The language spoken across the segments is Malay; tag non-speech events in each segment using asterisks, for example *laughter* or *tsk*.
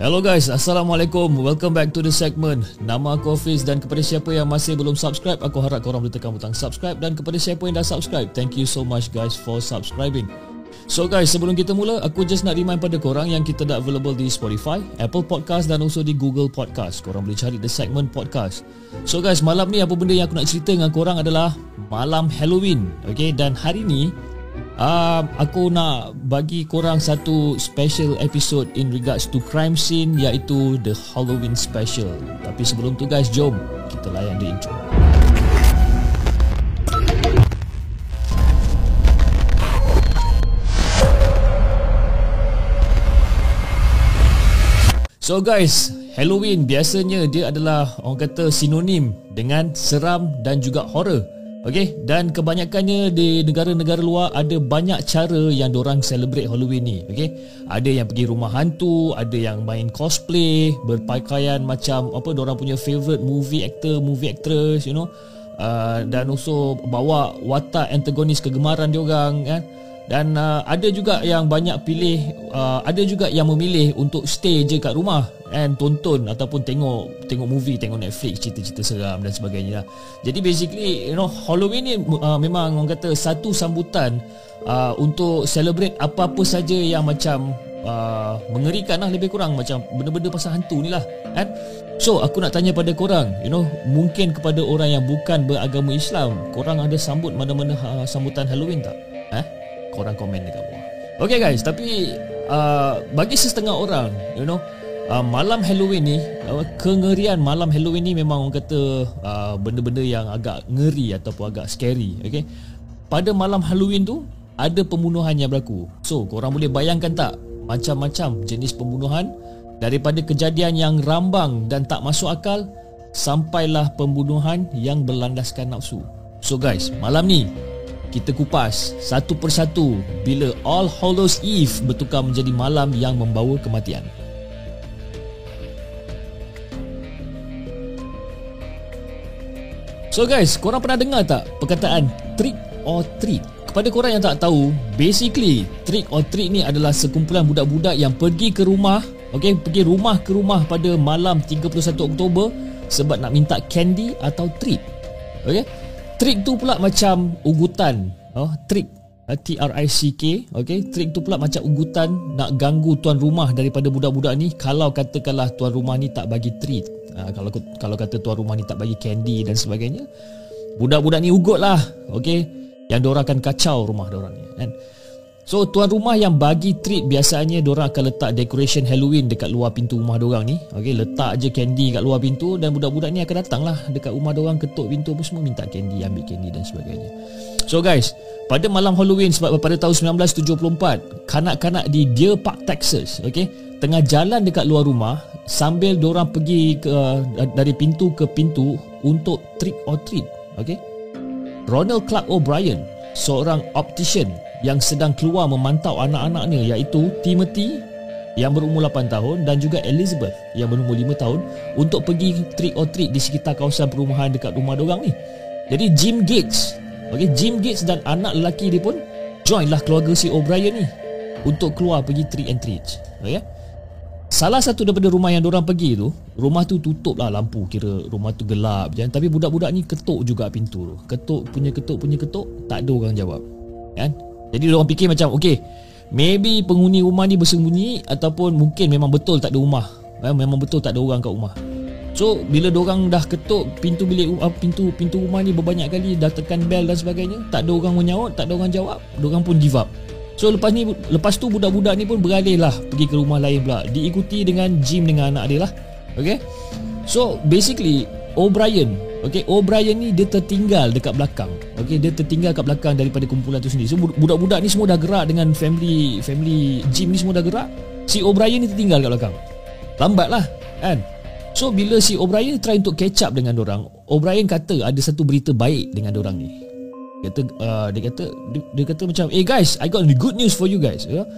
Hello guys, Assalamualaikum. Welcome back to the segment. Nama aku Hafiz dan kepada siapa yang masih belum subscribe Aku harap korang boleh tekan butang subscribe Dan kepada siapa yang dah subscribe Thank you so much guys for subscribing. So guys, sebelum kita mula Aku just nak remind pada korang Yang kita dah available di Spotify Apple Podcast dan also di Google Podcast. Korang boleh cari the segment podcast. So guys, malam ni apa benda yang aku nak cerita dengan korang adalah Malam Halloween Okay, dan hari ni uh, aku nak bagi korang satu special episode in regards to crime scene iaitu the Halloween special. Tapi sebelum tu guys, jom kita layan the intro. So guys, Halloween biasanya dia adalah orang kata sinonim dengan seram dan juga horror. Okey, dan kebanyakannya di negara-negara luar ada banyak cara yang orang celebrate Halloween ni. Okey, ada yang pergi rumah hantu, ada yang main cosplay, berpakaian macam apa orang punya favorite movie actor, movie actress, you know. Uh, dan also bawa watak antagonis kegemaran dia orang kan. Dan uh, ada juga yang banyak pilih uh, Ada juga yang memilih untuk stay je kat rumah And tonton ataupun tengok Tengok movie, tengok Netflix, cerita-cerita seram dan sebagainya lah. Jadi basically you know Halloween ni uh, memang orang kata Satu sambutan uh, Untuk celebrate apa-apa saja yang macam uh, Mengerikan lah lebih kurang Macam benda-benda pasal hantu ni lah kan? So aku nak tanya pada korang You know Mungkin kepada orang yang bukan beragama Islam Korang ada sambut mana-mana uh, sambutan Halloween tak? Eh? Korang komen dekat bawah. Okay guys, tapi uh, bagi setengah orang, you know, uh, malam Halloween ni, uh, kengerian malam Halloween ni memang orang kata uh, benda-benda yang agak ngeri ataupun agak scary, okay? Pada malam Halloween tu, ada pembunuhan yang berlaku. So, korang boleh bayangkan tak macam-macam jenis pembunuhan daripada kejadian yang rambang dan tak masuk akal sampailah pembunuhan yang berlandaskan nafsu. So guys, malam ni kita kupas satu persatu bila All Hallows Eve bertukar menjadi malam yang membawa kematian. So guys, korang pernah dengar tak perkataan trick or treat? Kepada korang yang tak tahu, basically trick or treat ni adalah sekumpulan budak-budak yang pergi ke rumah, okay, pergi rumah ke rumah pada malam 31 Oktober sebab nak minta candy atau treat. Okay? Trick tu pula macam ugutan. Oh, trick uh, T R I C K. Okey, trick tu pula macam ugutan nak ganggu tuan rumah daripada budak-budak ni kalau katakanlah tuan rumah ni tak bagi treat. Uh, kalau kalau kata tuan rumah ni tak bagi candy dan sebagainya, budak-budak ni ugut lah. Okey, yang diorang akan kacau rumah diorang ni kan. So tuan rumah yang bagi treat biasanya diorang akan letak decoration Halloween dekat luar pintu rumah diorang ni. Okey, letak je candy kat luar pintu dan budak-budak ni akan datang lah dekat rumah diorang ketuk pintu apa semua minta candy, ambil candy dan sebagainya. So guys, pada malam Halloween sebab pada tahun 1974, kanak-kanak di Deer Park, Texas, okey, tengah jalan dekat luar rumah sambil diorang pergi ke dari pintu ke pintu untuk trick or treat, okey. Ronald Clark O'Brien, seorang optician yang sedang keluar memantau anak-anaknya iaitu Timothy yang berumur 8 tahun dan juga Elizabeth yang berumur 5 tahun untuk pergi trick or treat di sekitar kawasan perumahan dekat rumah diorang ni. Jadi Jim Gates, okay, Jim Gates dan anak lelaki dia pun joinlah keluarga si O'Brien ni untuk keluar pergi trick and treat. Okay? Salah satu daripada rumah yang diorang pergi tu, rumah tu tutup lah lampu kira rumah tu gelap je. Tapi budak-budak ni ketuk juga pintu tu. Ketuk punya ketuk punya ketuk, tak ada orang jawab. Kan? Jadi orang fikir macam Okay Maybe penghuni rumah ni bersembunyi Ataupun mungkin memang betul tak ada rumah. Eh, Memang betul tak ada orang kat rumah. So bila orang dah ketuk pintu bilik uh, pintu pintu rumah ni berbanyak kali dah tekan bel dan sebagainya tak ada orang menyaut tak ada orang jawab orang pun give up. So lepas ni lepas tu budak-budak ni pun beralih lah pergi ke rumah lain pula. Diikuti dengan Jim dengan anak dia lah. Okay? So basically O'Brien Okay, O'Brien ni dia tertinggal dekat belakang. Okay, dia tertinggal kat belakang daripada kumpulan tu sendiri. So budak-budak ni semua dah gerak dengan family family Jim ni semua dah gerak. Si O'Brien ni tertinggal kat belakang. Lambatlah, kan? So bila si O'Brien try untuk catch up dengan orang, O'Brien kata ada satu berita baik dengan orang ni. Dia kata uh, dia kata dia, dia kata macam, "Hey guys, I got good news for you guys." Ya.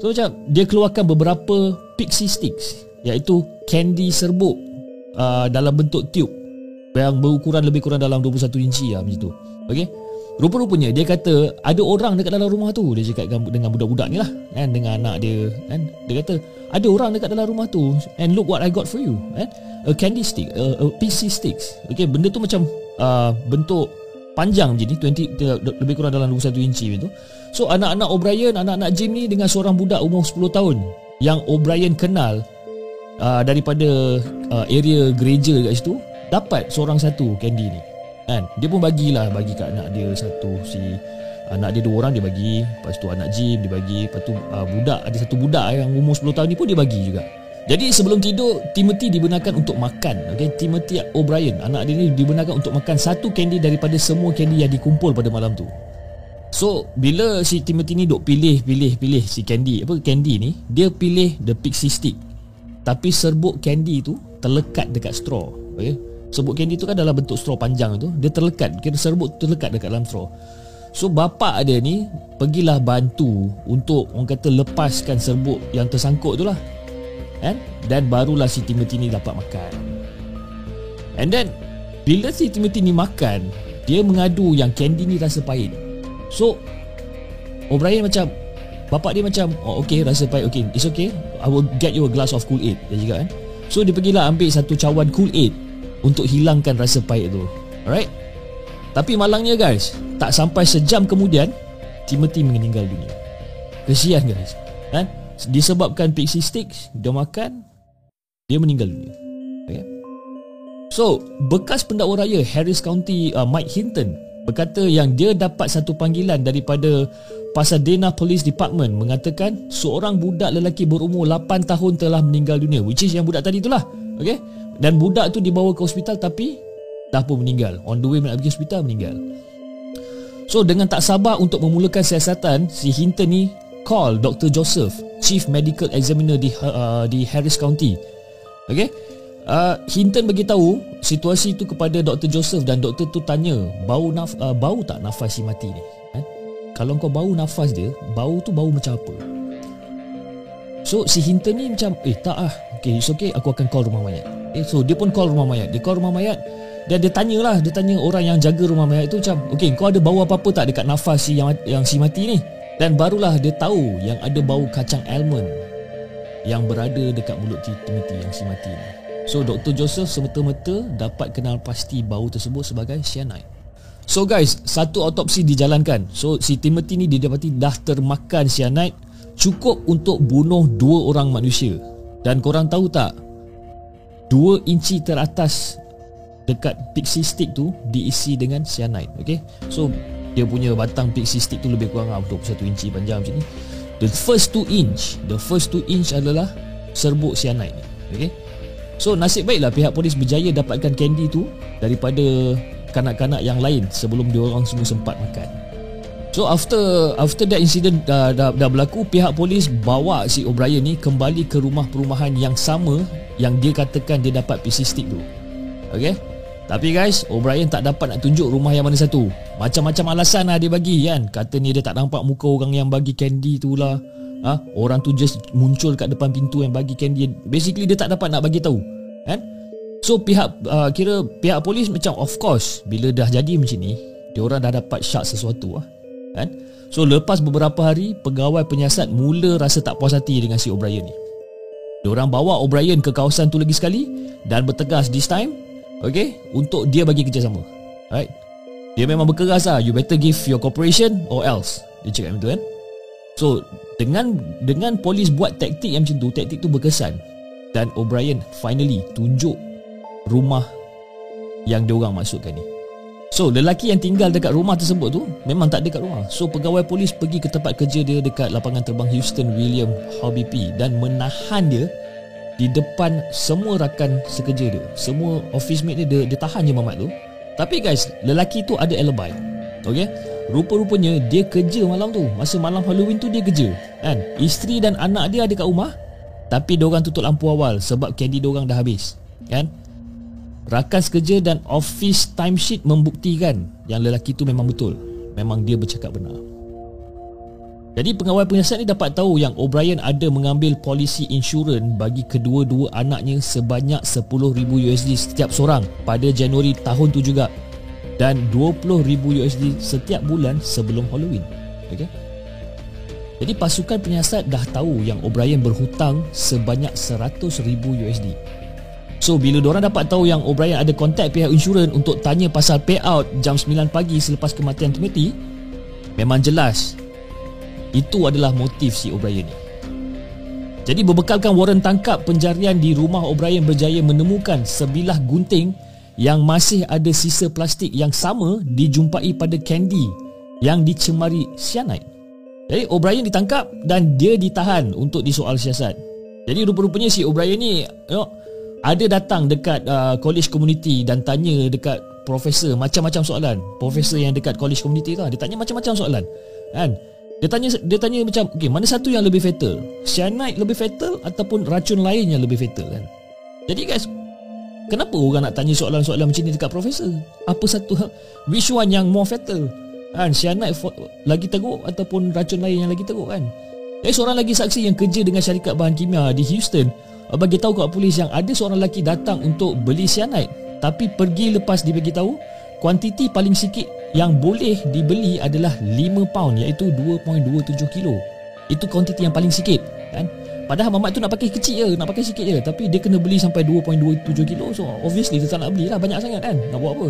So macam dia keluarkan beberapa pixie sticks iaitu candy serbuk uh, dalam bentuk tube yang berukuran lebih kurang dalam 21 inci lah macam tu. Okey. Rupa-rupanya dia kata ada orang dekat dalam rumah tu Dia cakap dengan budak-budak ni lah kan? Dengan anak dia kan? Dia kata ada orang dekat dalam rumah tu And look what I got for you kan? A candy stick A, a PC sticks Okay benda tu macam uh, Bentuk panjang je ni 20, Lebih kurang dalam 21 inci macam tu So anak-anak O'Brien Anak-anak Jim ni Dengan seorang budak umur 10 tahun Yang O'Brien kenal uh, Daripada uh, area gereja dekat situ Dapat seorang satu candy ni. Kan? Dia pun bagilah bagi kat anak dia satu si anak dia dua orang dia bagi. Lepas tu anak Jim dia bagi. Lepas tu uh, budak ada satu budak yang umur 10 tahun ni pun dia bagi juga. Jadi sebelum tidur Timothy dibenarkan untuk makan okay? Timothy O'Brien anak dia ni dibenarkan untuk makan satu candy daripada semua candy yang dikumpul pada malam tu. So bila si Timothy ni duk pilih pilih pilih si candy apa candy ni dia pilih the pixie stick tapi serbuk candy tu terlekat dekat straw okay? Serbuk candy tu kan dalam bentuk straw panjang tu Dia terlekat Kira serbuk tu terlekat dekat dalam straw So bapak dia ni Pergilah bantu Untuk orang kata lepaskan serbuk yang tersangkut tu lah kan? Dan barulah si Timothy ni dapat makan And then Bila si Timothy ni makan Dia mengadu yang candy ni rasa pahit So O'Brien macam Bapak dia macam Oh okay rasa pahit Okay it's okay I will get you a glass of cool aid Dia cakap kan So dia pergilah ambil satu cawan cool aid untuk hilangkan rasa pahit tu. Alright? Tapi malangnya guys, tak sampai sejam kemudian Timothy meninggal dunia. Kesian guys. Kan? Disebabkan pixie sticks dia makan dia meninggal dunia. Okay? So, bekas pendakwa raya Harris County uh, Mike Hinton berkata yang dia dapat satu panggilan daripada Pasadena Police Department mengatakan seorang budak lelaki berumur 8 tahun telah meninggal dunia which is yang budak tadi itulah okay dan budak tu dibawa ke hospital tapi dah pun meninggal. On the way nak pergi hospital meninggal. So dengan tak sabar untuk memulakan siasatan, si Hinton ni call Dr. Joseph, Chief Medical Examiner di uh, di Harris County. Okay? Uh, Hinton bagi tahu situasi itu kepada Dr. Joseph dan doktor tu tanya bau naf uh, bau tak nafas si mati ni. Eh? Kalau kau bau nafas dia, bau tu bau macam apa? So si Hinton ni macam eh tak ah. Okay, it's okay aku akan call rumah mayat. Eh, so dia pun call rumah mayat Dia call rumah mayat Dan dia tanyalah Dia tanya orang yang jaga rumah mayat itu macam Okay kau ada bau apa-apa tak Dekat nafas si yang, yang si mati ni Dan barulah dia tahu Yang ada bau kacang almond Yang berada dekat mulut Timothy Yang si mati ni So Dr. Joseph semata-mata Dapat kenal pasti bau tersebut sebagai cyanide So guys Satu autopsi dijalankan So si Timothy ni didapati dah termakan cyanide Cukup untuk bunuh dua orang manusia Dan korang tahu tak 2 inci teratas dekat pixie stick tu diisi dengan cyanide okay? so dia punya batang pixie stick tu lebih kurang 21 inci panjang macam ni the first 2 inch the first 2 inch adalah serbuk cyanide okay? So nasib baiklah pihak polis berjaya dapatkan candy tu daripada kanak-kanak yang lain sebelum dia orang semua sempat makan So after after that incident dah, dah, dah berlaku pihak polis bawa si O'Brien ni kembali ke rumah perumahan yang sama yang dia katakan dia dapat PC stick tu. Okay? Tapi guys, O'Brien tak dapat nak tunjuk rumah yang mana satu. Macam-macam alasan lah dia bagi kan. Kata ni dia tak nampak muka orang yang bagi candy tu lah. Ha? Orang tu just muncul kat depan pintu yang bagi candy. Basically dia tak dapat nak bagi tahu. Kan? So pihak uh, kira pihak polis macam of course bila dah jadi macam ni, dia orang dah dapat syak sesuatu lah. Kan? So lepas beberapa hari Pegawai penyiasat mula rasa tak puas hati dengan si O'Brien ni. Diorang bawa O'Brien ke kawasan tu lagi sekali Dan bertegas this time Okay Untuk dia bagi kerjasama. Right? Dia memang berkeras lah. You better give your cooperation Or else. Dia cakap macam tu kan? So Dengan Dengan polis buat taktik yang macam tu Taktik tu berkesan Dan O'Brien finally Tunjuk Rumah Yang diorang masukkan ni. So lelaki yang tinggal dekat rumah tersebut tu Memang tak dekat rumah. So pegawai polis pergi ke tempat kerja dia Dekat lapangan terbang Houston William Hobby P Dan menahan dia Di depan semua rakan sekerja dia. Semua office mate dia Dia, dia tahan je mamat tu. Tapi guys Lelaki tu ada alibi. Okay Rupa-rupanya dia kerja malam tu. Masa malam Halloween tu dia kerja. Kan? Isteri dan anak dia ada kat rumah Tapi diorang tutup lampu awal Sebab candy diorang dah habis Kan Rakan kerja dan office timesheet membuktikan yang lelaki itu memang betul. Memang dia bercakap benar. Jadi pengawal penyiasat ni dapat tahu yang O'Brien ada mengambil polisi insurans bagi kedua-dua anaknya sebanyak 10,000 USD setiap seorang pada Januari tahun tu juga. dan 20,000 USD setiap bulan sebelum Halloween. Okey. Jadi pasukan penyiasat dah tahu yang O'Brien berhutang sebanyak 100,000 USD. So bila diorang dapat tahu yang O'Brien ada kontak pihak insurans untuk tanya pasal payout jam 9 pagi selepas kematian Timothy, memang jelas itu adalah motif si O'Brien ni. Jadi berbekalkan waran tangkap penjarian di rumah O'Brien berjaya menemukan sebilah gunting yang masih ada sisa plastik yang sama dijumpai pada candy yang dicemari cyanide. Jadi O'Brien ditangkap dan dia ditahan untuk disoal siasat. Jadi rupa-rupanya si O'Brien ni you know, ada datang dekat uh, college community dan tanya dekat profesor macam-macam soalan. Profesor yang dekat college community tu dia tanya macam-macam soalan. Kan? Dia tanya dia tanya macam okey mana satu yang lebih fatal? Cyanide lebih fatal ataupun racun lain yang lebih fatal kan? Jadi guys, Kenapa orang nak tanya soalan-soalan macam ni dekat profesor? Apa satu which one yang more fatal? Kan cyanide lagi teruk ataupun racun lain yang lagi teruk kan? Eh seorang lagi saksi yang kerja dengan syarikat bahan kimia di Houston bagi tahu kat polis yang ada seorang lelaki datang untuk beli cyanide tapi pergi lepas dibagi tahu kuantiti paling sikit yang boleh dibeli adalah 5 pound iaitu 2.27 kilo. Itu kuantiti yang paling sikit kan? Padahal mamat tu nak pakai kecil je Nak pakai sikit je Tapi dia kena beli sampai 2.27 kilo So obviously dia tak nak beli lah Banyak sangat kan Nak buat apa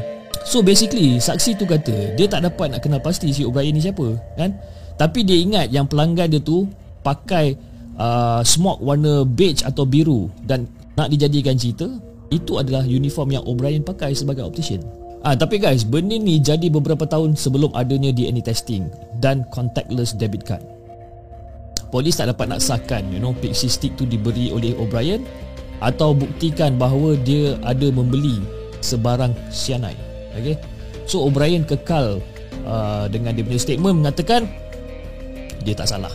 So basically Saksi tu kata Dia tak dapat nak kenal pasti Si O'Brien ni siapa kan? Tapi dia ingat Yang pelanggan dia tu Pakai uh, Smoke warna beige atau biru Dan nak dijadikan cerita Itu adalah uniform yang O'Brien pakai Sebagai optician. Ah, tapi guys, benda ni jadi beberapa tahun sebelum adanya DNA testing dan contactless debit card. Polis tak dapat nak sahkan you know pixie stick tu diberi oleh O'Brien atau buktikan bahawa dia ada membeli sebarang cyanide okey so O'Brien kekal uh, dengan dia punya statement mengatakan dia tak salah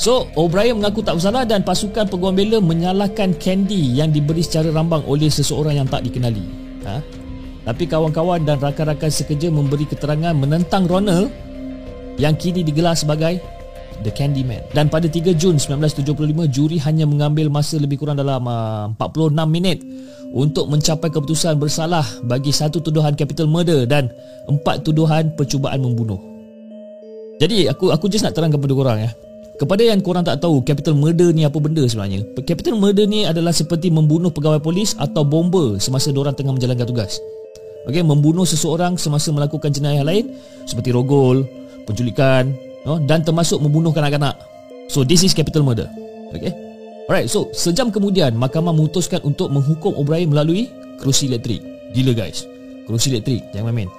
so O'Brien mengaku tak bersalah dan pasukan peguam bela menyalahkan Candy yang diberi secara rambang oleh seseorang yang tak dikenali ha? tapi kawan-kawan dan rakan-rakan sekerja memberi keterangan menentang Ronald yang kini digelar sebagai The Candyman. Dan pada 3 Jun 1975, juri hanya mengambil masa lebih kurang dalam uh, 46 minit untuk mencapai keputusan bersalah bagi satu tuduhan capital murder dan empat tuduhan percubaan membunuh. Jadi aku aku just nak terang kepada korang ya. Kepada yang korang tak tahu capital murder ni apa benda sebenarnya. Capital murder ni adalah seperti membunuh pegawai polis atau bomber semasa diorang tengah menjalankan tugas. Okey, membunuh seseorang semasa melakukan jenayah lain seperti rogol, penculikan, no? dan termasuk membunuh kanak-kanak. So this is capital murder. Okay. Alright, so sejam kemudian mahkamah memutuskan untuk menghukum O'Brien melalui kerusi elektrik. Gila guys. Kerusi elektrik, jangan main-main.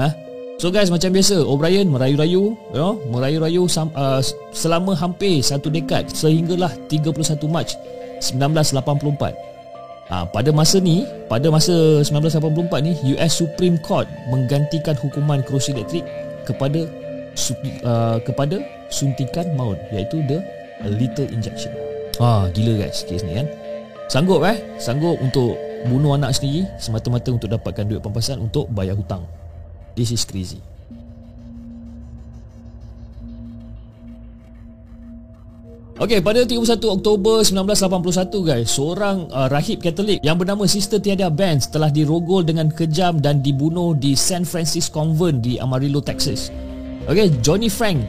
Ha? So guys, macam biasa, O'Brien merayu-rayu, you know, merayu-rayu uh, selama hampir satu dekad sehinggalah 31 Mac 1984. Ha, pada masa ni, pada masa 1984 ni, US Supreme Court menggantikan hukuman kerusi elektrik kepada uh, kepada suntikan maut iaitu the lethal injection. Ah gila guys kes ni kan. Sanggup eh? Sanggup untuk bunuh anak sendiri semata-mata untuk dapatkan duit pampasan untuk bayar hutang. This is crazy. Okey, pada 31 Oktober 1981 guys, seorang uh, rahib Katolik yang bernama Sister Tiada Benz telah dirogol dengan kejam dan dibunuh di San Francisco Convent di Amarillo, Texas. Okay, Johnny Frank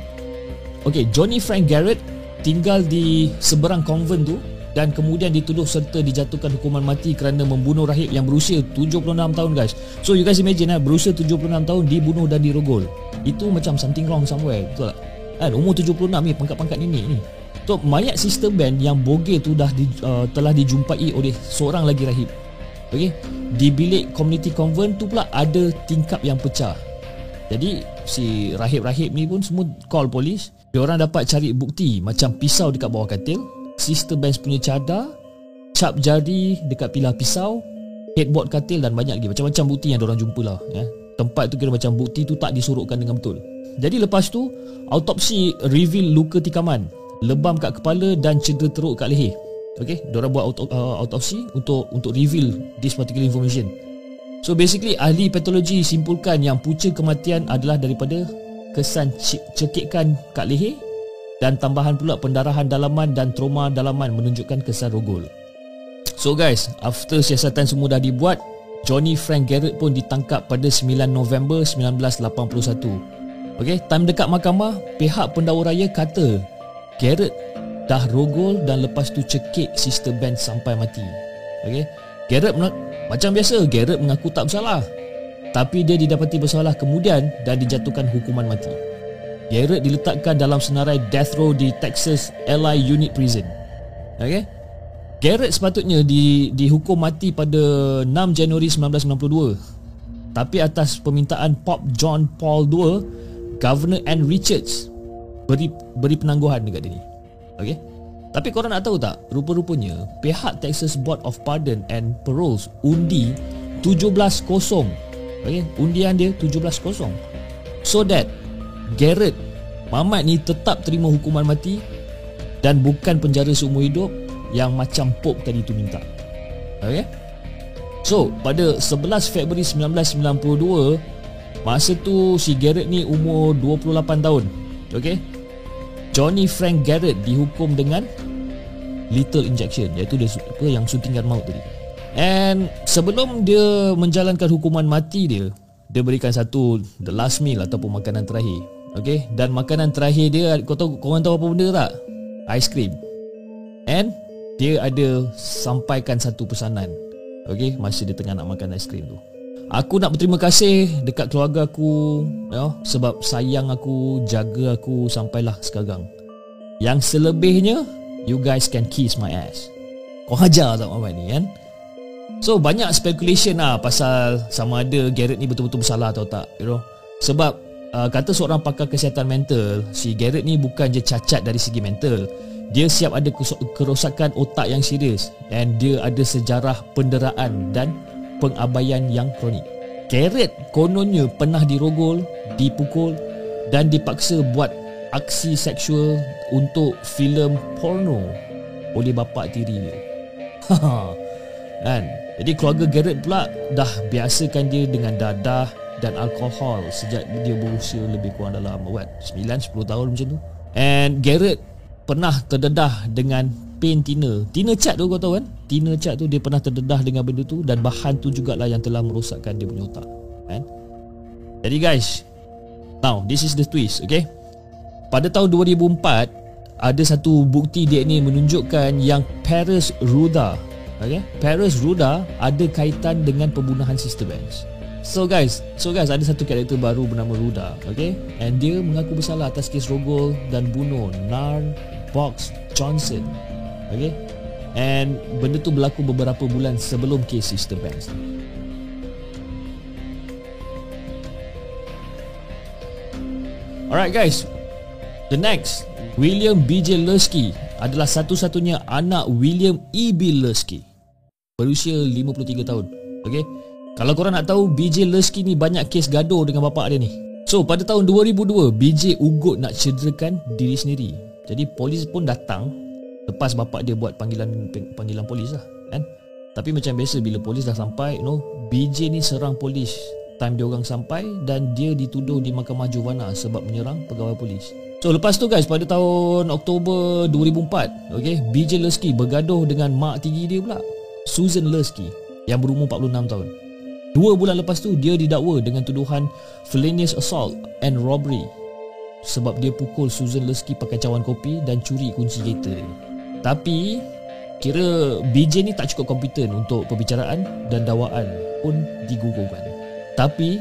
Okay, Johnny Frank Garrett tinggal di seberang konvent tu dan kemudian dituduh serta dijatuhkan hukuman mati kerana membunuh rahib yang berusia 76 tahun guys. So you guys imagine eh, berusia 76 tahun dibunuh dan dirogol. Itu macam something wrong somewhere, betul tak? Kan umur 76 ni pangkat-pangkat nenek ni. So mayat sister band yang bogey tu dah di, uh, telah dijumpai oleh seorang lagi rahib. Okay, di bilik community convent tu pula ada tingkap yang pecah. Jadi si rahib-rahib ni pun semua call polis. Dia orang dapat cari bukti macam pisau dekat bawah katil, sister Benz punya cadar, cap jari dekat pilah pisau, headboard katil dan banyak lagi macam-macam bukti yang dia orang jumpa lah ya. Tempat tu kira macam bukti tu tak disorokkan dengan betul. Jadi lepas tu autopsi reveal luka tikaman, lebam kat kepala dan cedera teruk kat leher. Okey, dia orang buat auto, uh, autopsi untuk untuk reveal this particular information. So basically ahli patologi simpulkan yang punca kematian adalah daripada kesan cekikan kat leher dan tambahan pula pendarahan dalaman dan trauma dalaman menunjukkan kesan rogol. So guys, after siasatan semua dah dibuat, Johnny Frank Garrett pun ditangkap pada 9 November 1981. Okey, time dekat mahkamah, pihak pendakwa raya kata Garrett dah rogol dan lepas tu cekik sister Ben sampai mati. Okey. Garrett macam biasa Garrett mengaku tak bersalah. Tapi dia didapati bersalah kemudian dan dijatuhkan hukuman mati. Garrett diletakkan dalam senarai death row di Texas LI Unit Prison. Okey. Garrett sepatutnya di, dihukum mati pada 6 Januari 1992 Tapi atas permintaan Pop John Paul II Governor Ann Richards beri beri penangguhan dekat dia ni okay? Tapi korang nak tahu tak Rupa-rupanya Pihak Texas Board of Pardon and Paroles Undi 17-0 okay? Undian dia 17-0 So that Garrett Mamat ni tetap terima hukuman mati Dan bukan penjara seumur hidup yang macam Pope tadi tu minta. Okay? So, pada 11 Februari 1992, masa tu si Garrett ni umur 28 tahun. Okay? Johnny Frank Garrett dihukum dengan lethal injection iaitu dia apa yang suntingan maut tadi. And sebelum dia menjalankan hukuman mati dia, dia berikan satu the last meal ataupun makanan terakhir. Okay? Dan makanan terakhir dia kau tahu kau tahu apa benda tak? Ice cream. And dia ada sampaikan satu pesanan okey masa dia tengah nak makan aiskrim tu aku nak berterima kasih dekat keluarga aku ya sebab sayang aku jaga aku sampailah sekarang yang selebihnya you guys can kiss my ass kau hajar tak Muhammad ni kan so banyak speculation lah pasal sama ada Garrett ni betul-betul bersalah atau tak you know sebab uh, kata seorang pakar kesihatan mental si Garrett ni bukan je cacat dari segi mental dia siap ada kerosakan otak yang serius dan dia ada sejarah penderaan dan pengabaian yang kronik. Garrett kononnya pernah dirogol, dipukul dan dipaksa buat aksi seksual untuk filem porno oleh bapa tiri dia. *laughs* kan? Jadi keluarga Garrett pula dah biasakan dia dengan dadah dan alkohol sejak dia berusia lebih kurang dalam what 9 10 tahun macam tu. And Garrett pernah terdedah dengan pain Tina. Tina Chat tu kau tahu kan? Tina Chat tu dia pernah terdedah dengan benda tu dan bahan tu jugalah yang telah merosakkan dia punya otak. Kan? Jadi guys, now this is the twist, okay? Pada tahun 2004, ada satu bukti DNA menunjukkan yang Paris Ruda, okay? Paris Ruda ada kaitan dengan pembunuhan Sister Banks. So guys, so guys ada satu karakter baru bernama Ruda, okay? And dia mengaku bersalah atas kes rogol dan bunuh Nar Box Johnson Okay And benda tu berlaku beberapa bulan sebelum kes Sister Banks Alright guys The next William B.J. Lusky adalah satu-satunya anak William E.B. Lusky Berusia 53 tahun Okay Kalau korang nak tahu B.J. Lusky ni banyak kes gaduh dengan bapak dia ni So pada tahun 2002 B.J. ugut nak cederakan diri sendiri jadi polis pun datang lepas bapak dia buat panggilan panggilan polis lah kan. Tapi macam biasa bila polis dah sampai, you know, BJ ni serang polis time dia orang sampai dan dia dituduh di mahkamah Jovana sebab menyerang pegawai polis. So lepas tu guys pada tahun Oktober 2004, okay, BJ Lusky bergaduh dengan mak tiri dia pula, Susan Lusky yang berumur 46 tahun. Dua bulan lepas tu dia didakwa dengan tuduhan felonious assault and robbery sebab dia pukul Susan Lusky pakai cawan kopi dan curi kunci kereta dia. Tapi kira BJ ni tak cukup kompeten untuk perbicaraan dan dakwaan pun digugurkan. Tapi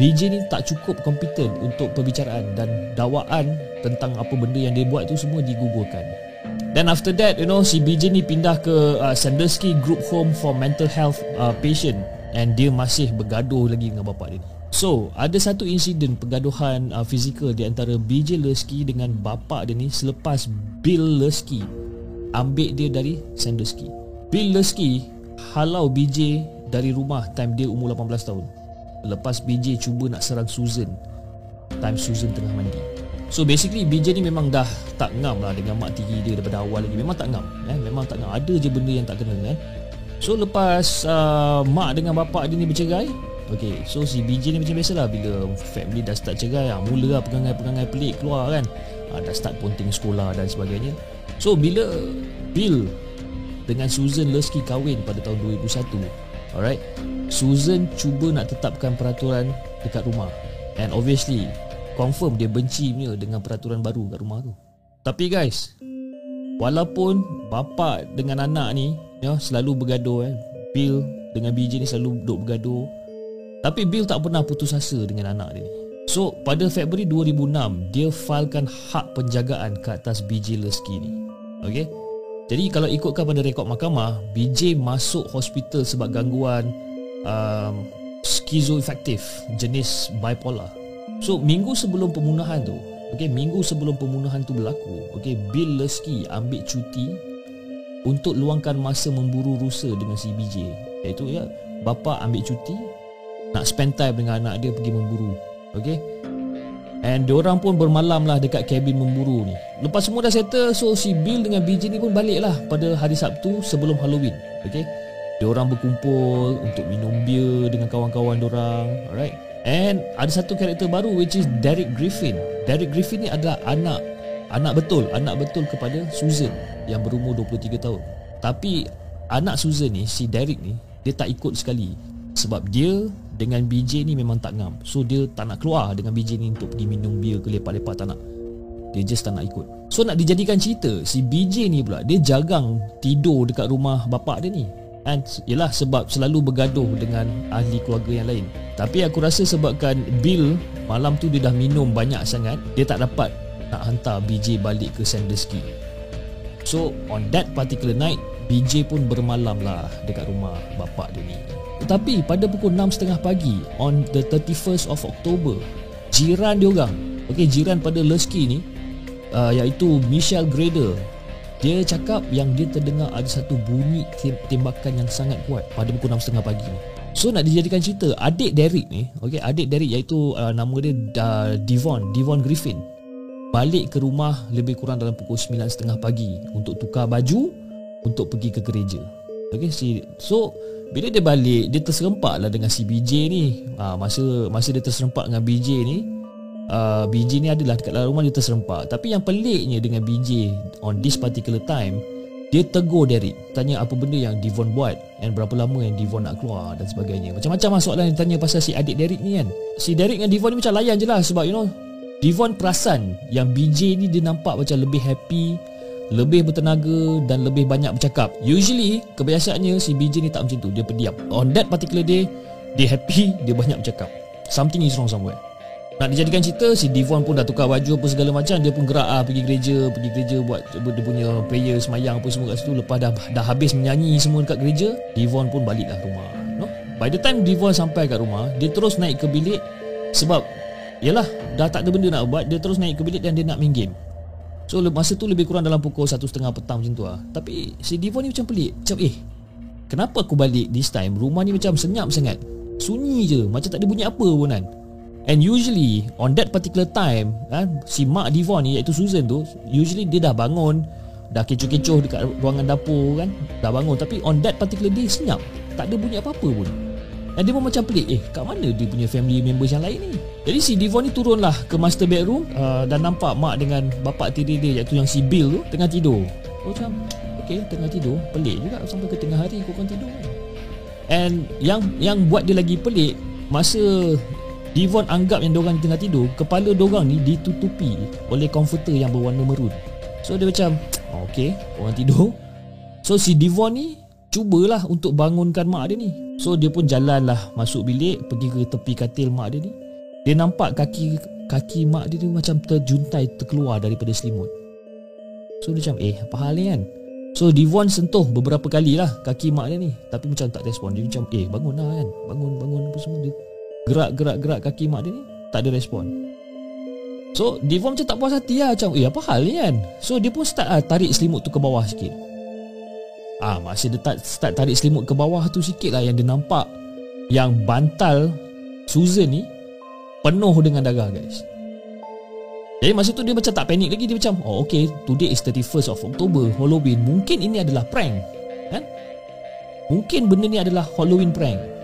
BJ ni tak cukup kompeten untuk perbicaraan dan dakwaan tentang apa benda yang dia buat tu semua digugurkan. Dan after that, you know, si BJ ni pindah ke uh, Sandusky Group Home for Mental Health uh, Patient and dia masih bergaduh lagi dengan bapa dia ni. So, ada satu insiden pergaduhan uh, fizikal di antara BJ Lusky dengan bapa dia ni selepas Bill Lusky ambil dia dari Sandusky. Bill Lusky halau BJ dari rumah time dia umur 18 tahun. Lepas BJ cuba nak serang Susan time Susan tengah mandi. So basically BJ ni memang dah tak ngam lah dengan mak tiri dia daripada awal lagi. Memang tak ngam. Eh? Memang tak ngam. Ada je benda yang tak kena. Eh? So lepas uh, mak dengan bapa dia ni bercerai, Okay, so si BJ ni macam biasa lah Bila family dah start cerai ha, Mula lah pegangai-pegangai pelik keluar kan ha, Dah start ponting sekolah dan sebagainya So bila Bill Dengan Susan Lusky kahwin pada tahun 2001 Alright Susan cuba nak tetapkan peraturan dekat rumah And obviously Confirm dia benci punya dengan peraturan baru kat rumah tu. Tapi guys Walaupun bapa dengan anak ni ya, Selalu bergaduh eh. Bill dengan BJ ni selalu duduk bergaduh. Tapi Bill tak pernah putus asa dengan anak dia ni. So pada Februari 2006 Dia filekan hak penjagaan ke atas BJ Leski ni. Okay Jadi kalau ikutkan pada rekod mahkamah BJ masuk hospital sebab gangguan um, Schizoaffective jenis bipolar So minggu sebelum pembunuhan tu Okay, minggu sebelum pembunuhan tu berlaku okay, Bill Leski ambil cuti Untuk luangkan masa memburu rusa dengan si BJ Iaitu ya, bapa ambil cuti Nak spend time dengan anak dia pergi memburu Okay? And orang pun bermalam lah dekat kabin memburu ni. Lepas semua dah settle So si Bill dengan BJ ni pun balik lah Pada hari Sabtu sebelum Halloween Okay? Diorang berkumpul untuk minum beer dengan kawan-kawan diorang Alright And ada satu karakter baru which is Derek Griffin. Derek Griffin ni adalah anak anak betul, anak betul kepada Susan yang berumur 23 tahun. Tapi anak Susan ni, si Derek ni, dia tak ikut sekali sebab dia dengan BJ ni memang tak ngam. So dia tak nak keluar dengan BJ ni untuk pergi minum bir ke lepak-lepak tak nak. Dia just tak nak ikut. So nak dijadikan cerita, si BJ ni pula dia jagang tidur dekat rumah bapak dia ni. And ialah sebab selalu bergaduh dengan ahli keluarga yang lain. Tapi aku rasa sebabkan Bill malam tu dia dah minum banyak sangat, dia tak dapat nak hantar BJ balik ke Sandusky. So on that particular night, BJ pun bermalam lah dekat rumah bapak dia ni. Tetapi pada pukul 6.30 pagi on the 31st of October, jiran dia orang, okay, jiran pada Lusky ni, uh, iaitu Michelle Grader dia cakap yang dia terdengar ada satu bunyi tembakan yang sangat kuat pada pukul 6.30 pagi ni. So nak dijadikan cerita, adik Derek ni, okay, adik Derek iaitu uh, nama dia uh, Devon, Devon Griffin. Balik ke rumah lebih kurang dalam pukul 9.30 pagi untuk tukar baju untuk pergi ke gereja. Okay, si, so bila dia balik, dia terserempak lah dengan si BJ ni. Ha, masa masa dia terserempak dengan BJ ni, uh, BJ ni adalah dekat dalam rumah dia terserempak. Tapi yang peliknya dengan BJ On this particular time Dia tegur Derek Tanya apa benda yang Devon buat And berapa lama yang Devon nak keluar Dan sebagainya. Macam-macam lah soalan yang tanya pasal si adik Derek ni kan. Si Derek dengan Devon ni macam layan je lah Sebab you know Devon perasan Yang BJ ni dia nampak macam lebih happy lebih bertenaga dan lebih banyak bercakap. Usually kebiasaannya si BJ ni tak macam tu. Dia pendiam On that particular day Dia happy Dia banyak bercakap. Something is wrong somewhere nak dijadikan cerita Si Devon pun dah tukar baju apa segala macam Dia pun gerak ah pergi gereja Pergi gereja buat dia punya prayer semayang apa semua kat situ. Lepas dah dah habis menyanyi semua dekat gereja Devon pun baliklah rumah no? By the time Devon sampai kat rumah Dia terus naik ke bilik Sebab Yalah dah tak ada benda nak buat Dia terus naik ke bilik dan dia nak main game. So masa tu lebih kurang dalam pukul 1.30 petang macam tu lah Tapi si Devon ni macam pelik Macam eh Kenapa aku balik this time? Rumah ni macam senyap sangat. Sunyi je Macam tak ada bunyi apa pun kan And usually on that particular time kan, Si Mak Devon ni iaitu Susan tu Usually dia dah bangun Dah kecoh-kecoh dekat ruangan dapur kan Dah bangun. Tapi on that particular day senyap. Tak ada bunyi apa-apa pun. Dan dia pun macam pelik Eh kat mana dia punya family members yang lain ni? Jadi si Devon ni turunlah ke master bedroom uh, Dan nampak mak dengan bapak tiri dia Iaitu yang si Bill tu tengah tidur. Oh macam Okay tengah tidur. Pelik juga sampai ke tengah hari korang tidur. Kan And yang yang buat dia lagi pelik Masa Devon anggap yang diorang tengah tidur Kepala diorang ni ditutupi oleh komputer yang berwarna merun. So dia macam *tsk* oh, Okay, orang tidur. So si Devon ni cubalah untuk bangunkan mak dia ni. So dia pun jalan lah masuk bilik Pergi ke tepi katil mak dia ni. Dia nampak kaki kaki mak dia ni macam terjuntai terkeluar daripada selimut. So dia macam eh apa hal ni kan? So Devon sentuh beberapa kali lah kaki mak dia ni. Tapi macam tak respon. Dia macam eh bangun lah kan? Bangun bangun apa semua. Dia gerak-gerak-gerak kaki mak dia ni tak ada respon. So Devon macam tak puas hati lah macam eh apa hal ni kan? So dia pun start lah tarik selimut tu ke bawah sikit. Ah masa dia start tarik selimut ke bawah tu sikit lah yang dia nampak yang bantal Susan ni penuh dengan darah guys. Jadi masa tu dia macam tak panik lagi Dia macam Oh okay Today is 31st of October Halloween. Mungkin ini adalah prank. Kan? Mungkin benda ni adalah Halloween prank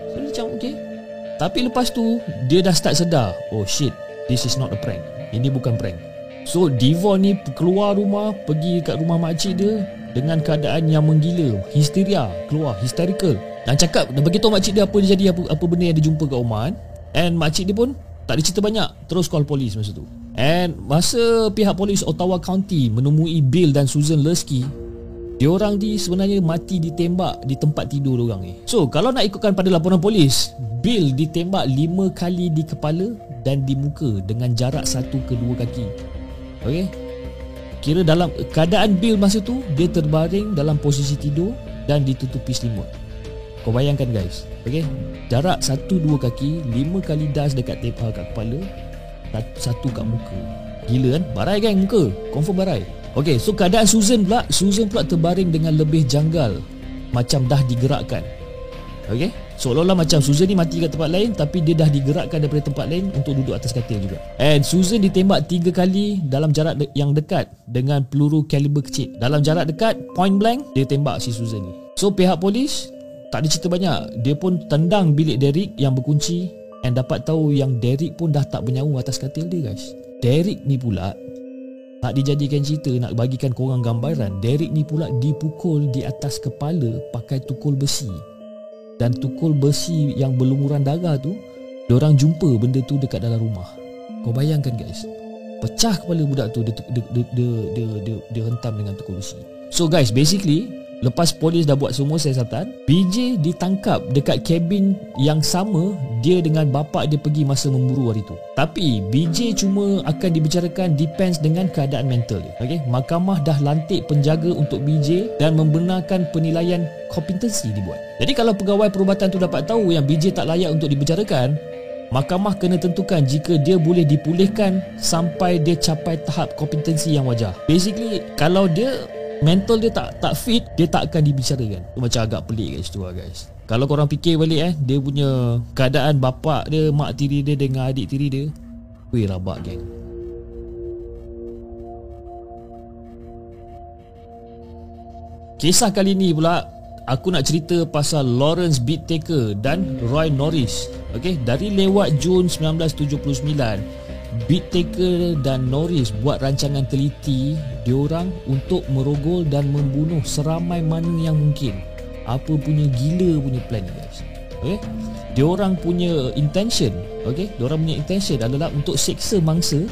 tapi lepas tu Dia dah start sedar Oh shit This is not a prank. Ini bukan prank. So Devon ni keluar rumah Pergi kat rumah makcik dia Dengan keadaan yang menggila Histeria Keluar Hysterical. Dan cakap Dan beritahu makcik dia Apa dia jadi apa, apa benda yang dia jumpa kat kan And makcik dia pun Tak ada cerita banyak Terus call polis masa tu. And masa pihak polis Ottawa County Menemui Bill dan Susan Lusky Diorang ni sebenarnya mati ditembak di tempat tidur orang ni. So kalau nak ikutkan pada laporan polis Bill ditembak lima kali di kepala dan di muka dengan jarak satu ke dua kaki. Okay Kira dalam keadaan Bill masa tu Dia terbaring dalam posisi tidur dan ditutupi selimut. Kau bayangkan guys. Okay Jarak satu dua kaki lima kali das dekat tepa kat kepala Satu kat muka. Gila kan? Barai kan muka. Confirm barai Okey, so keadaan Susan pula, Susan pula terbaring dengan lebih janggal macam dah digerakkan. Okey, seolah-olah macam Susan ni mati kat tempat lain tapi dia dah digerakkan daripada tempat lain untuk duduk atas katil juga. And Susan ditembak tiga kali dalam jarak de- yang dekat dengan peluru kaliber kecil. Dalam jarak dekat, point blank, dia tembak si Susan ni. So pihak polis tak ada cerita banyak. Dia pun tendang bilik Derek yang berkunci and dapat tahu yang Derek pun dah tak bernyawa atas katil dia guys. Derek ni pula nak dijadikan cerita Nak bagikan korang gambaran Derek ni pula dipukul di atas kepala Pakai tukul besi. Dan tukul besi yang berlumuran darah tu Diorang jumpa benda tu dekat dalam rumah. Kau bayangkan guys. Pecah kepala budak tu Dia, dia, dia, dia, dia, dia, dia hentam dengan tukul besi. So guys basically Lepas polis dah buat semua siasatan BJ ditangkap dekat kabin yang sama Dia dengan bapa dia pergi masa memburu hari tu Tapi BJ cuma akan dibicarakan Depends dengan keadaan mental dia okay? Mahkamah dah lantik penjaga untuk BJ Dan membenarkan penilaian kompetensi dibuat Jadi kalau pegawai perubatan tu dapat tahu Yang BJ tak layak untuk dibicarakan Mahkamah kena tentukan jika dia boleh dipulihkan sampai dia capai tahap kompetensi yang wajar. Basically, kalau dia mental dia tak tak fit dia tak akan dibicarakan. Macam agak pelik kat situ lah guys. Kalau korang fikir balik eh dia punya keadaan bapak dia mak tiri dia dengan adik tiri dia weh rabak geng. Kisah kali ni pula aku nak cerita pasal Lawrence Bittaker dan Roy Norris. Okay? dari lewat Jun 1979 Beat Taker dan Norris buat rancangan teliti diorang untuk merogol dan membunuh seramai mana yang mungkin. Apa punya gila punya plan guys. Okay? Diorang punya intention, okay? Diorang punya intention adalah untuk seksa mangsa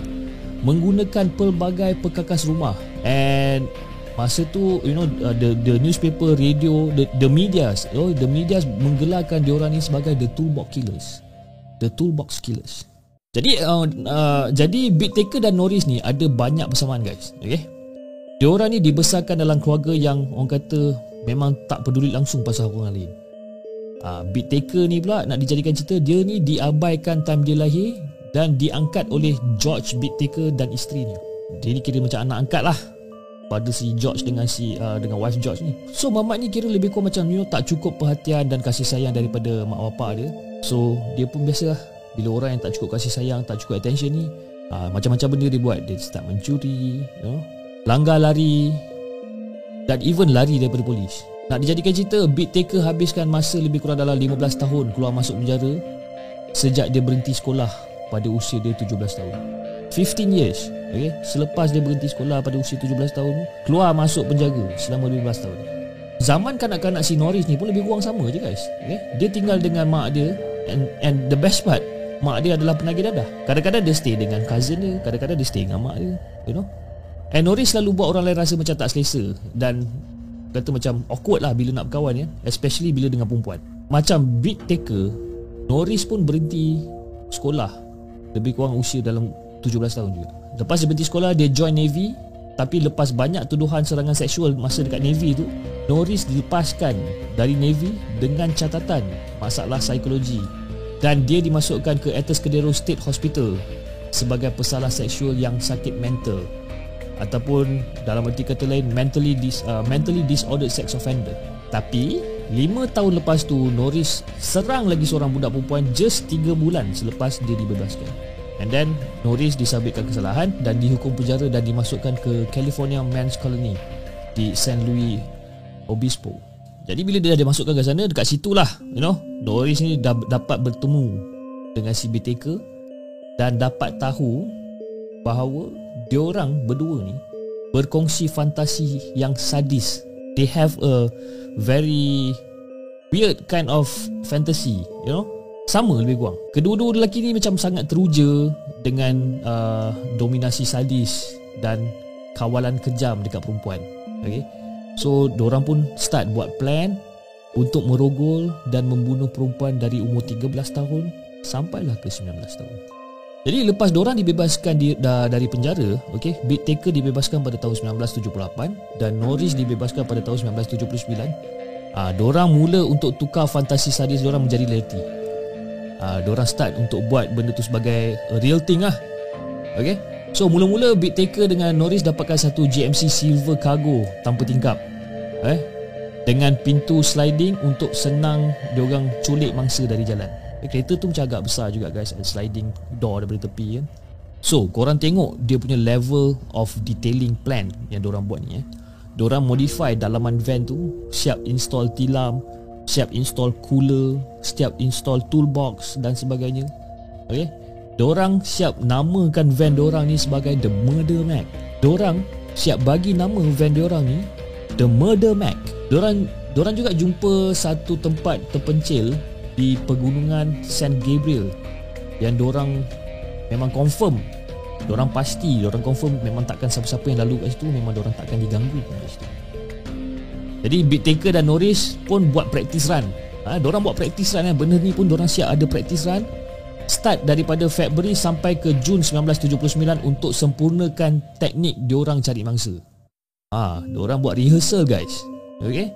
menggunakan pelbagai perkakas rumah. And masa tu you know uh, the the newspaper, radio, the the media, oh the media menggelarkan diorang ni sebagai the toolbox killers. The toolbox killers. Jadi uh, uh, jadi Big Taker dan Norris ni ada banyak persamaan guys. Okey. Diorang ni dibesarkan dalam keluarga yang orang kata memang tak peduli langsung pasal orang lain. Uh, Big Taker ni pula nak dijadikan cerita dia ni diabaikan time dia lahir dan diangkat oleh George Big Taker dan isterinya. Dia ni kira macam anak angkat lah pada si George dengan si uh, dengan wife George ni. So mamat ni kira lebih kurang macam you know, tak cukup perhatian dan kasih sayang daripada mak bapak dia. So dia pun biasa lah bila orang yang tak cukup kasih sayang tak cukup attention ni uh, macam-macam benda dia buat dia start mencuri you know, langgar lari dan even lari daripada polis nak dijadikan cerita Beat Taker habiskan masa lebih kurang dalam 15 tahun keluar masuk penjara sejak dia berhenti sekolah pada usia dia 17 tahun 15 years okay? selepas dia berhenti sekolah pada usia 17 tahun keluar masuk penjara selama 15 tahun zaman kanak-kanak si Norris ni pun lebih kurang sama je guys okay? dia tinggal dengan mak dia and and the best part mak dia adalah penagih dadah. Kadang-kadang dia stay dengan cousin dia, kadang-kadang dia stay dengan mak dia, you know. And Norris selalu buat orang lain rasa macam tak selesa dan kata macam awkward lah bila nak berkawan ya, especially bila dengan perempuan. Macam Big Taker, Norris pun berhenti sekolah lebih kurang usia dalam 17 tahun juga. Lepas dia berhenti sekolah, dia join Navy tapi lepas banyak tuduhan serangan seksual masa dekat Navy tu, Norris dilepaskan dari Navy dengan catatan masalah psikologi dan dia dimasukkan ke Atascadero State Hospital sebagai pesalah seksual yang sakit mental ataupun dalam erti kata lain mentally dis, uh, mentally disordered sex offender. Tapi 5 tahun lepas tu Norris serang lagi seorang budak perempuan just 3 bulan selepas dia dibebaskan. And then Norris disabitkan kesalahan dan dihukum penjara dan dimasukkan ke California Men's Colony di San Luis Obispo. Jadi bila dia dah masukkan ke sana Dekat situlah You know Doris ni dah dapat bertemu Dengan si BTK Dan dapat tahu bahawa diorang berdua ni berkongsi fantasi yang sadis. They have a very weird kind of fantasy, you know? Sama lebih kurang. Kedua-dua lelaki ni macam sangat teruja dengan uh, dominasi sadis dan kawalan kejam dekat perempuan. Okay? So, diorang pun start buat plan untuk merogol dan membunuh perempuan dari umur 13 tahun sampailah ke 19 tahun. Jadi lepas diorang dibebaskan di, da, dari penjara, okay, Big Taker dibebaskan pada tahun 1978 dan Norris dibebaskan pada tahun 1979. Ah, diorang mula untuk tukar fantasi sadis diorang menjadi reality. Ah, diorang start untuk buat benda tu sebagai real thing lah. Okay. So mula-mula Big Taker dengan Norris dapatkan satu GMC Silver Cargo tanpa tingkap. Eh, dengan pintu sliding untuk senang diorang culik mangsa dari jalan. Eh, kereta tu macam agak besar juga guys, sliding door daripada tepi kan. So, korang tengok dia punya level of detailing plan yang diorang buat ni eh. Diorang modify dalaman van tu, siap install tilam, siap install cooler, siap install toolbox dan sebagainya. Okay? Diorang siap namakan van diorang ni sebagai The Murder Mac. Diorang siap bagi nama van diorang ni The Murder Mac. Diorang, diorang juga jumpa satu tempat terpencil di pegunungan San Gabriel yang diorang memang confirm diorang pasti diorang confirm memang takkan siapa-siapa yang lalu kat situ memang diorang takkan diganggu kat situ jadi Big Taker dan Norris pun buat practice run ha, diorang buat practice run eh. benda ni pun diorang siap ada practice run start daripada February sampai ke Jun 1979 untuk sempurnakan teknik diorang cari mangsa. Ah, ha, diorang buat rehearsal guys. Okay?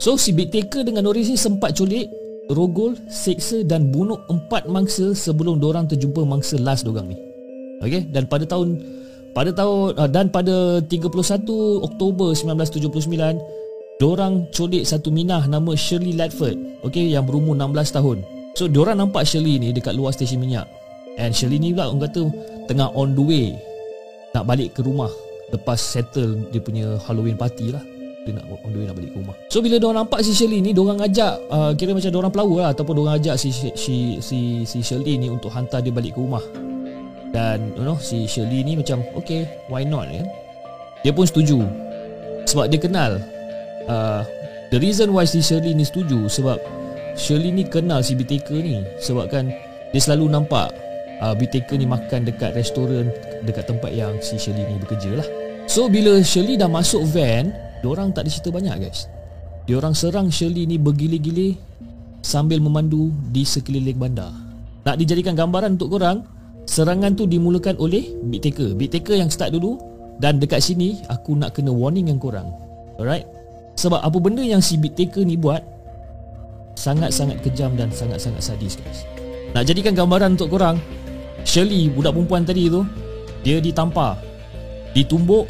So si Big Taker dengan Norris ni sempat culik Rogol, seksa dan bunuh empat mangsa sebelum diorang terjumpa mangsa last diorang ni. Okay? Dan pada tahun pada tahun uh, dan pada 31 Oktober 1979 diorang culik satu minah nama Shirley Ledford okay, yang berumur 16 tahun so diorang nampak Shirley ni dekat luar stesen minyak and Shirley ni pula orang kata tengah on the way nak balik ke rumah lepas settle dia punya Halloween party lah dia nak on the way nak balik ke rumah. So bila dia nampak si Shirley ni, dia orang ajak uh, kira macam dia orang pelawa lah ataupun dia orang ajak si si si si Shirley ni untuk hantar dia balik ke rumah. Dan you know si Shirley ni macam okay, why not kan? Dia pun setuju. Sebab dia kenal uh, the reason why si Shirley ni setuju sebab Shirley ni kenal si BTK ni sebab kan dia selalu nampak uh, BTK ni makan dekat restoran dekat tempat yang si Shirley ni bekerja lah. So bila Shirley dah masuk van Diorang tak ada cerita banyak guys. Diorang serang Shirley ni bergili-gili Sambil memandu di sekeliling bandar. Nak dijadikan gambaran untuk korang Serangan tu dimulakan oleh Big Taker yang start dulu Dan dekat sini aku nak kena warning yang korang. Alright? Sebab apa benda yang si Big ni buat Sangat-sangat kejam dan sangat-sangat sadis guys. Nak jadikan gambaran untuk korang Shirley budak perempuan tadi tu Dia ditampar Ditumbuk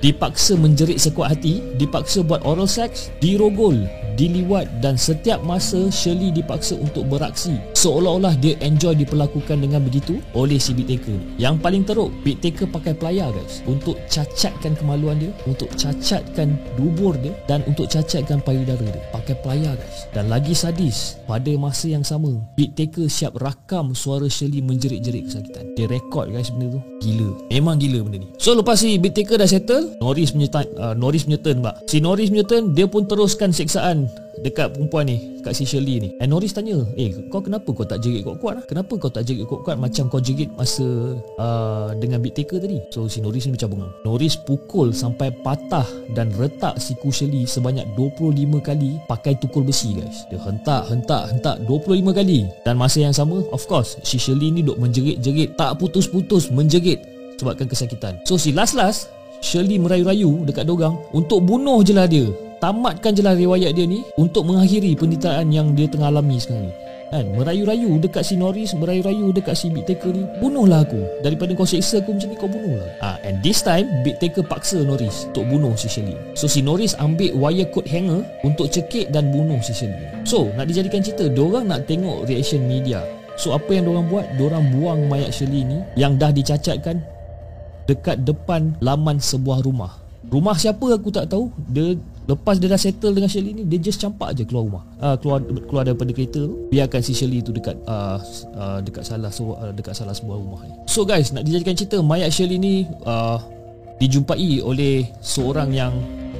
dipaksa menjerit sekuat hati, dipaksa buat oral sex, dirogol, diliwat dan setiap masa Shirley dipaksa untuk beraksi. Seolah-olah dia enjoy diperlakukan dengan begitu oleh si Big Taker. Yang paling teruk Big Taker pakai pelayar guys untuk cacatkan kemaluan dia untuk cacatkan dubur dia dan untuk cacatkan payudara dia. Pakai pelayar guys. Dan lagi sadis pada masa yang sama Big Taker siap rakam suara Shirley menjerit-jerit kesakitan. Dia rekod guys benda tu. Gila. Memang gila benda ni. So lepas si Big Taker dah settle Norris punya, uh, Norris punya turn bak. si Norris punya turn dia pun teruskan seksaan dekat perempuan ni kat si Shirley ni. And Norris tanya eh kau kenapa kau tak jerit kuat-kuat lah? Kenapa kau tak jerit kuat-kuat macam kau jerit masa uh, dengan Big Taker tadi? So si Norris ni macam bunga Norris pukul sampai patah dan retak siku Shirley sebanyak 25 kali pakai tukul besi guys. Dia hentak hentak hentak 25 kali. Dan masa yang sama of course si Shirley ni duk menjerit-jerit tak putus-putus menjerit. Sebabkan kesakitan. So si last-last Shirley merayu-rayu dekat dogang untuk bunuh je lah dia tamatkan je lah riwayat dia ni untuk mengakhiri penderitaan yang dia tengah alami sekarang ni. Kan? Merayu-rayu dekat si Norris merayu-rayu dekat si Big Taker ni bunuhlah aku. Daripada kau seksa aku macam ni kau bunuhlah ah and this time Big Taker paksa Norris untuk bunuh si Shirley. So si Norris ambil wire coat hanger untuk cekik dan bunuh si Shirley. So nak dijadikan cerita diorang nak tengok reaction media. So apa yang diorang buat? Diorang buang mayat Shirley ni yang dah dicacatkan dekat depan laman sebuah rumah. Rumah siapa aku tak tahu. Dia Lepas dia dah settle dengan Shirley ni Dia just campak je keluar rumah. Uh, Keluar keluar daripada kereta tu Biarkan si Shirley tu dekat uh, uh, Dekat salah so, uh, Dekat salah sebuah rumah ni. So guys nak dijadikan cerita Mayat Shirley ni uh, Dijumpai oleh Seorang yang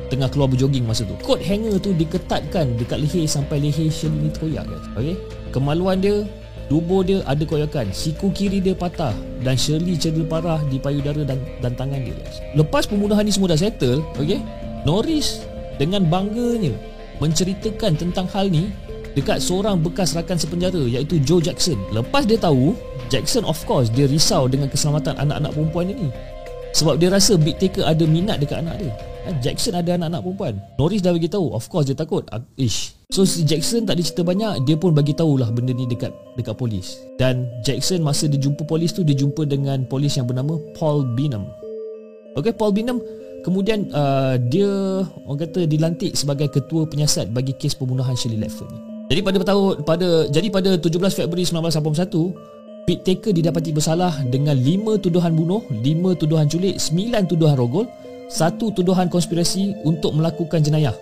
Tengah keluar berjoging masa tu. Coat hanger tu diketatkan Dekat leher sampai leher Shirley ni terkoyak guys. Okay Kemaluan dia Tubuh dia ada koyakan. Siku kiri dia patah Dan Shirley cedera parah Di payudara dan, dan tangan dia guys. Lepas pembunuhan ni semua dah settle Okay Norris dengan bangganya menceritakan tentang hal ni dekat seorang bekas rakan sepenjara iaitu Joe Jackson. Lepas dia tahu, Jackson of course dia risau dengan keselamatan anak-anak perempuan ini. Sebab dia rasa Big Taker ada minat dekat anak dia. Ha, Jackson ada anak-anak perempuan. Norris dah bagi tahu, of course dia takut. Ah, ish. So si Jackson tak cerita banyak, dia pun bagi tahulah benda ni dekat dekat polis. Dan Jackson masa dia jumpa polis tu dia jumpa dengan polis yang bernama Paul Bingham. Okay, Paul Bingham Kemudian uh, dia orang kata dilantik sebagai ketua penyiasat bagi kes pembunuhan Shirley Ledford ni. Jadi pada tahun pada jadi pada 17 Februari 1981, Pete Taker didapati bersalah dengan 5 tuduhan bunuh, 5 tuduhan culik, 9 tuduhan rogol, 1 tuduhan konspirasi untuk melakukan jenayah.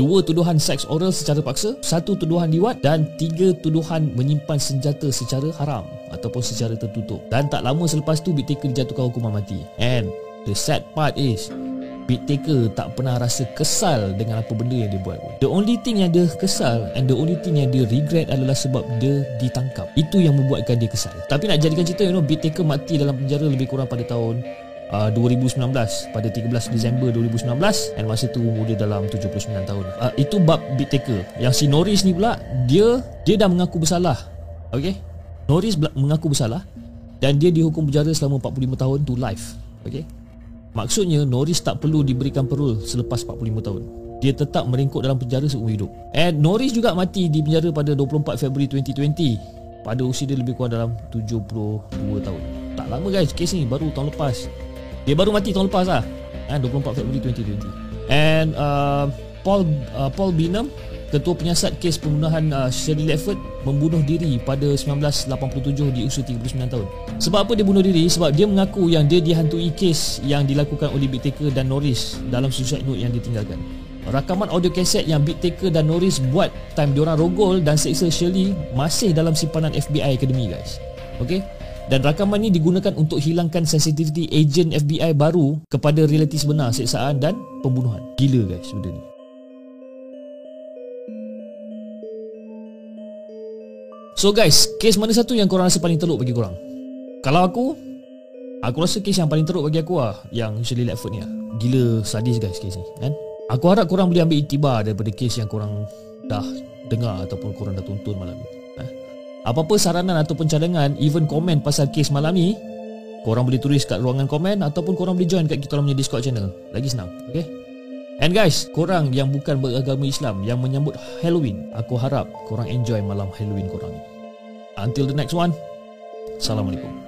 Dua tuduhan seks oral secara paksa, satu tuduhan liwat dan tiga tuduhan menyimpan senjata secara haram ataupun secara tertutup. Dan tak lama selepas tu Big Taker dijatuhkan hukuman mati. And The sad part is Big Taker tak pernah rasa kesal dengan apa benda yang dia buat. The only thing yang dia kesal And the only thing yang dia regret adalah sebab dia ditangkap. Itu yang membuatkan dia kesal. Tapi nak jadikan cerita you know Big Taker mati dalam penjara lebih kurang pada tahun uh, 2019 Pada 13 Disember 2019 And masa tu umur dia dalam 79 tahun. Uh, Itu bab Big Taker Yang si Norris ni pula Dia dia dah mengaku bersalah. Okay? Norris mengaku bersalah Dan dia dihukum penjara selama 45 tahun to life. Okay Maksudnya Norris tak perlu diberikan perul selepas 45 tahun. Dia tetap meringkuk dalam penjara seumur hidup. And Norris juga mati di penjara pada 24 Februari 2020 pada usia dia lebih kurang dalam 72 tahun. Tak lama guys kes ni baru tahun lepas. Dia baru mati tahun lepas lah. Eh, 24 Februari 2020. And uh, Paul uh, Paul Bingham Ketua penyiasat kes pembunuhan uh, Shirley Ledford membunuh diri pada 1987 di usia 39 tahun. Sebab apa dia bunuh diri? Sebab dia mengaku yang dia dihantui kes yang dilakukan oleh Big Taker dan Norris dalam suicide note yang ditinggalkan. Rakaman audio kaset yang Big Taker dan Norris buat time diorang rogol dan seksa Shirley masih dalam simpanan FBI Academy guys. Okay? Dan rakaman ini digunakan untuk hilangkan sensitivity agent FBI baru kepada realiti sebenar seksaan dan pembunuhan. Gila guys benda ni. So guys, kes mana satu yang korang rasa paling teruk bagi korang? Kalau aku, aku rasa kes yang paling teruk bagi aku lah Yang Shirley Ledford ni lah Gila sadis guys kes ni kan? Aku harap korang boleh ambil itibar daripada kes yang korang dah dengar Ataupun korang dah tonton malam ni eh? Apa-apa saranan ataupun cadangan Even komen pasal kes malam ni Korang boleh tulis kat ruangan komen Ataupun korang boleh join kat kita punya Discord channel Lagi senang, okay? And guys, korang yang bukan beragama Islam Yang menyambut Halloween Aku harap korang enjoy malam Halloween korang ni Until the next one, Assalamualaikum.